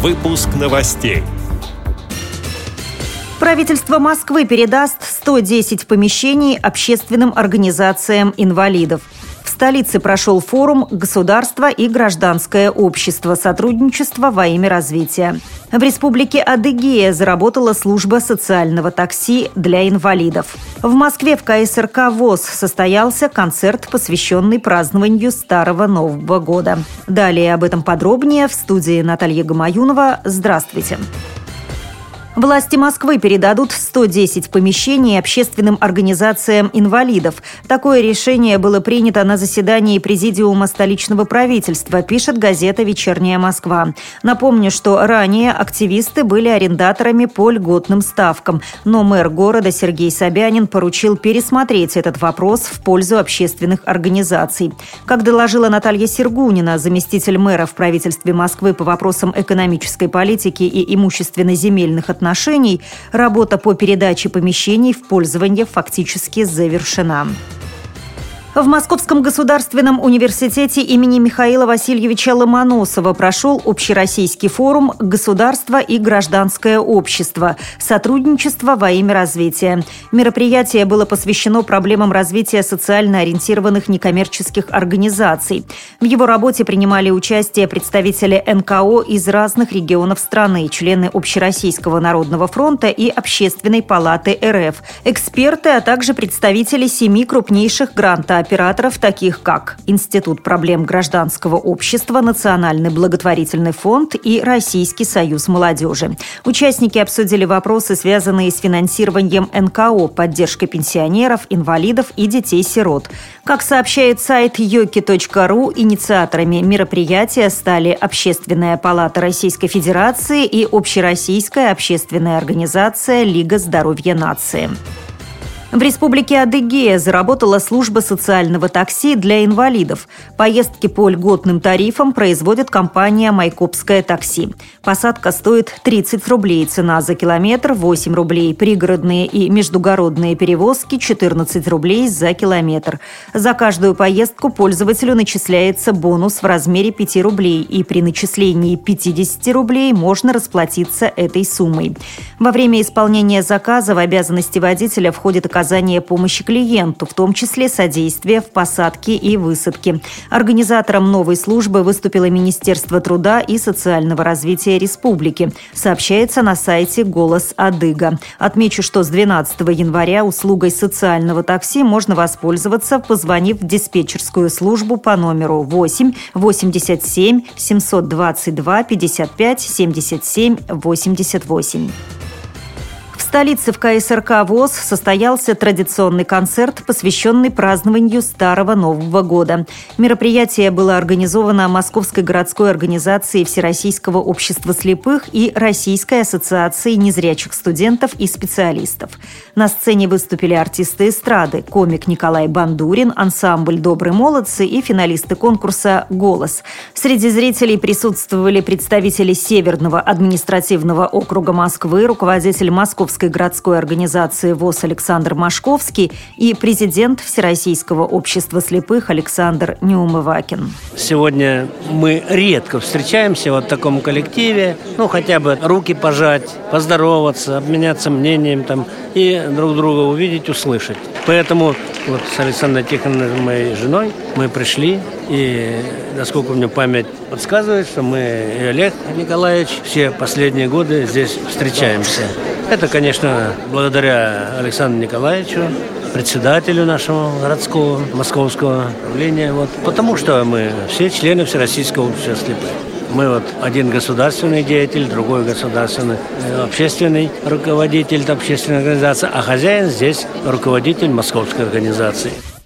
Выпуск новостей. Правительство Москвы передаст 110 помещений общественным организациям инвалидов. Столице прошел форум «Государство и гражданское общество. Сотрудничество во имя развития». В республике Адыгея заработала служба социального такси для инвалидов. В Москве в КСРК ВОЗ состоялся концерт, посвященный празднованию Старого Нового года. Далее об этом подробнее в студии Наталья Гамаюнова. Здравствуйте. Власти Москвы передадут 110 помещений общественным организациям инвалидов. Такое решение было принято на заседании Президиума столичного правительства, пишет газета «Вечерняя Москва». Напомню, что ранее активисты были арендаторами по льготным ставкам, но мэр города Сергей Собянин поручил пересмотреть этот вопрос в пользу общественных организаций. Как доложила Наталья Сергунина, заместитель мэра в правительстве Москвы по вопросам экономической политики и имущественно-земельных отношений, отношений, работа по передаче помещений в пользование фактически завершена. В Московском государственном университете имени Михаила Васильевича Ломоносова прошел общероссийский форум «Государство и гражданское общество. Сотрудничество во имя развития». Мероприятие было посвящено проблемам развития социально ориентированных некоммерческих организаций. В его работе принимали участие представители НКО из разных регионов страны, члены Общероссийского народного фронта и Общественной палаты РФ, эксперты, а также представители семи крупнейших гранта операторов, таких как Институт проблем гражданского общества, Национальный благотворительный фонд и Российский союз молодежи. Участники обсудили вопросы, связанные с финансированием НКО, поддержкой пенсионеров, инвалидов и детей-сирот. Как сообщает сайт yoki.ru, инициаторами мероприятия стали Общественная палата Российской Федерации и Общероссийская общественная организация Лига здоровья нации. В республике Адыгея заработала служба социального такси для инвалидов. Поездки по льготным тарифам производит компания «Майкопское такси». Посадка стоит 30 рублей, цена за километр – 8 рублей, пригородные и междугородные перевозки – 14 рублей за километр. За каждую поездку пользователю начисляется бонус в размере 5 рублей, и при начислении 50 рублей можно расплатиться этой суммой. Во время исполнения заказа в обязанности водителя входит оказание помощи клиенту, в том числе содействие в посадке и высадке. Организатором новой службы выступило Министерство труда и социального развития республики. Сообщается на сайте «Голос Адыга». Отмечу, что с 12 января услугой социального такси можно воспользоваться, позвонив в диспетчерскую службу по номеру 8 87 722 55 77 88 столице в КСРК ВОЗ состоялся традиционный концерт, посвященный празднованию Старого Нового года. Мероприятие было организовано Московской городской организацией Всероссийского общества слепых и Российской ассоциацией незрячих студентов и специалистов. На сцене выступили артисты эстрады, комик Николай Бандурин, ансамбль «Добрые молодцы» и финалисты конкурса «Голос». Среди зрителей присутствовали представители Северного административного округа Москвы, руководитель Московской Московской городской организации ВОЗ Александр Машковский и президент Всероссийского общества слепых Александр Неумывакин. Сегодня мы редко встречаемся вот в таком коллективе, ну хотя бы руки пожать, поздороваться, обменяться мнением там и друг друга увидеть, услышать. Поэтому вот с Александрой Тихоновной, моей женой, мы пришли, и насколько мне память подсказывает, что мы и Олег Николаевич все последние годы здесь встречаемся. Это, конечно, благодаря Александру Николаевичу, председателю нашего городского московского правления, вот, потому что мы все члены Всероссийского общества слепых. Мы вот один государственный деятель, другой государственный э, общественный руководитель общественной организации, а хозяин здесь руководитель московской организации.